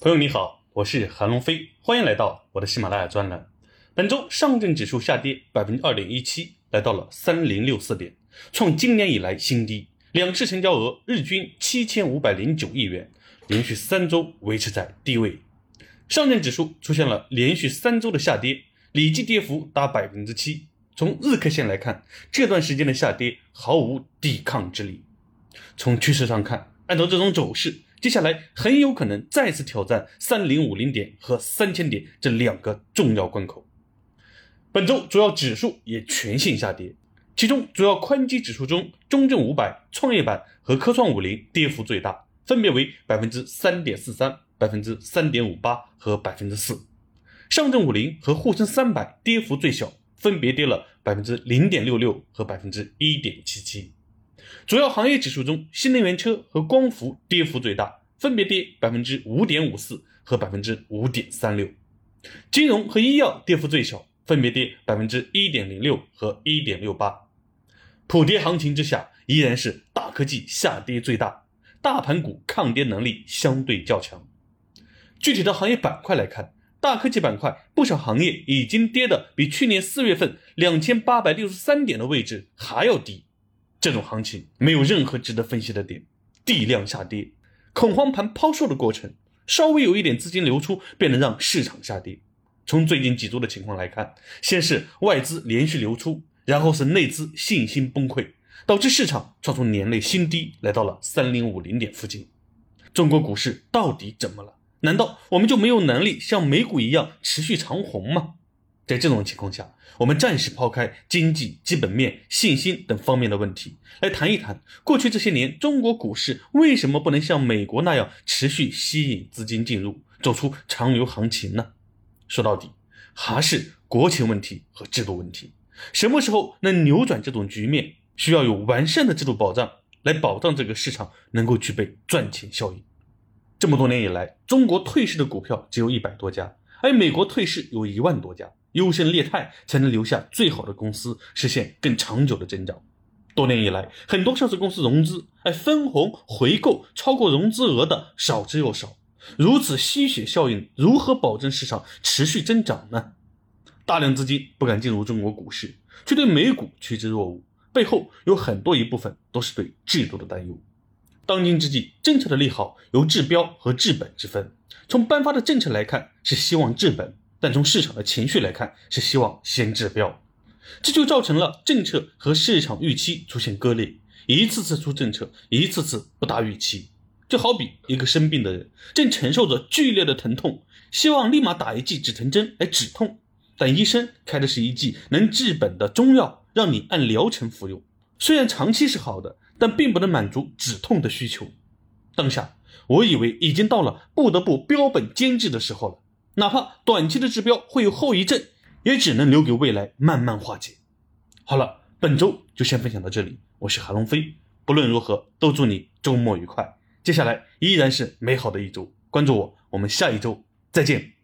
朋友你好，我是韩龙飞，欢迎来到我的喜马拉雅专栏。本周上证指数下跌百分之二点一七，来到了三零六四点，创今年以来新低。两市成交额日均七千五百零九亿元，连续三周维持在低位。上证指数出现了连续三周的下跌，累计跌幅达百分之七。从日 K 线来看，这段时间的下跌毫无抵抗之力。从趋势上看，按照这种走势。接下来很有可能再次挑战三零五零点和三千点这两个重要关口。本周主要指数也全线下跌，其中主要宽基指数中，中证五百、创业板和科创五零跌幅最大，分别为百分之三点四三、百分之三点五八和百分之四。上证五零和沪深三百跌幅最小，分别跌了百分之零点六六和百分之一点七七。主要行业指数中，新能源车和光伏跌幅最大，分别跌百分之五点五四和百分之五点三六；金融和医药跌幅最小，分别跌百分之一点零六和一点六八。普跌行情之下，依然是大科技下跌最大，大盘股抗跌能力相对较强。具体的行业板块来看，大科技板块不少行业已经跌的比去年四月份两千八百六十三点的位置还要低。这种行情没有任何值得分析的点，地量下跌，恐慌盘抛售的过程，稍微有一点资金流出，便能让市场下跌。从最近几周的情况来看，先是外资连续流出，然后是内资信心崩溃，导致市场创出年内新低，来到了三零五零点附近。中国股市到底怎么了？难道我们就没有能力像美股一样持续长红吗？在这种情况下，我们暂时抛开经济基本面、信心等方面的问题，来谈一谈过去这些年中国股市为什么不能像美国那样持续吸引资金进入，走出长牛行情呢？说到底，还是国情问题和制度问题。什么时候能扭转这种局面，需要有完善的制度保障来保障这个市场能够具备赚钱效应。这么多年以来，中国退市的股票只有一百多家，而美国退市有一万多家。优胜劣汰才能留下最好的公司，实现更长久的增长。多年以来，很多上市公司融资，哎分红回购超过融资额的少之又少。如此吸血效应，如何保证市场持续增长呢？大量资金不敢进入中国股市，却对美股趋之若鹜，背后有很多一部分都是对制度的担忧。当今之际，政策的利好由治标和治本之分。从颁发的政策来看，是希望治本。但从市场的情绪来看，是希望先治标，这就造成了政策和市场预期出现割裂，一次次出政策，一次次不达预期。就好比一个生病的人正承受着剧烈的疼痛，希望立马打一剂止疼针来止痛，但医生开的是一剂能治本的中药，让你按疗程服用。虽然长期是好的，但并不能满足止痛的需求。当下，我以为已经到了不得不标本兼治的时候了。哪怕短期的治标会有后遗症，也只能留给未来慢慢化解。好了，本周就先分享到这里。我是韩龙飞，不论如何，都祝你周末愉快。接下来依然是美好的一周，关注我，我们下一周再见。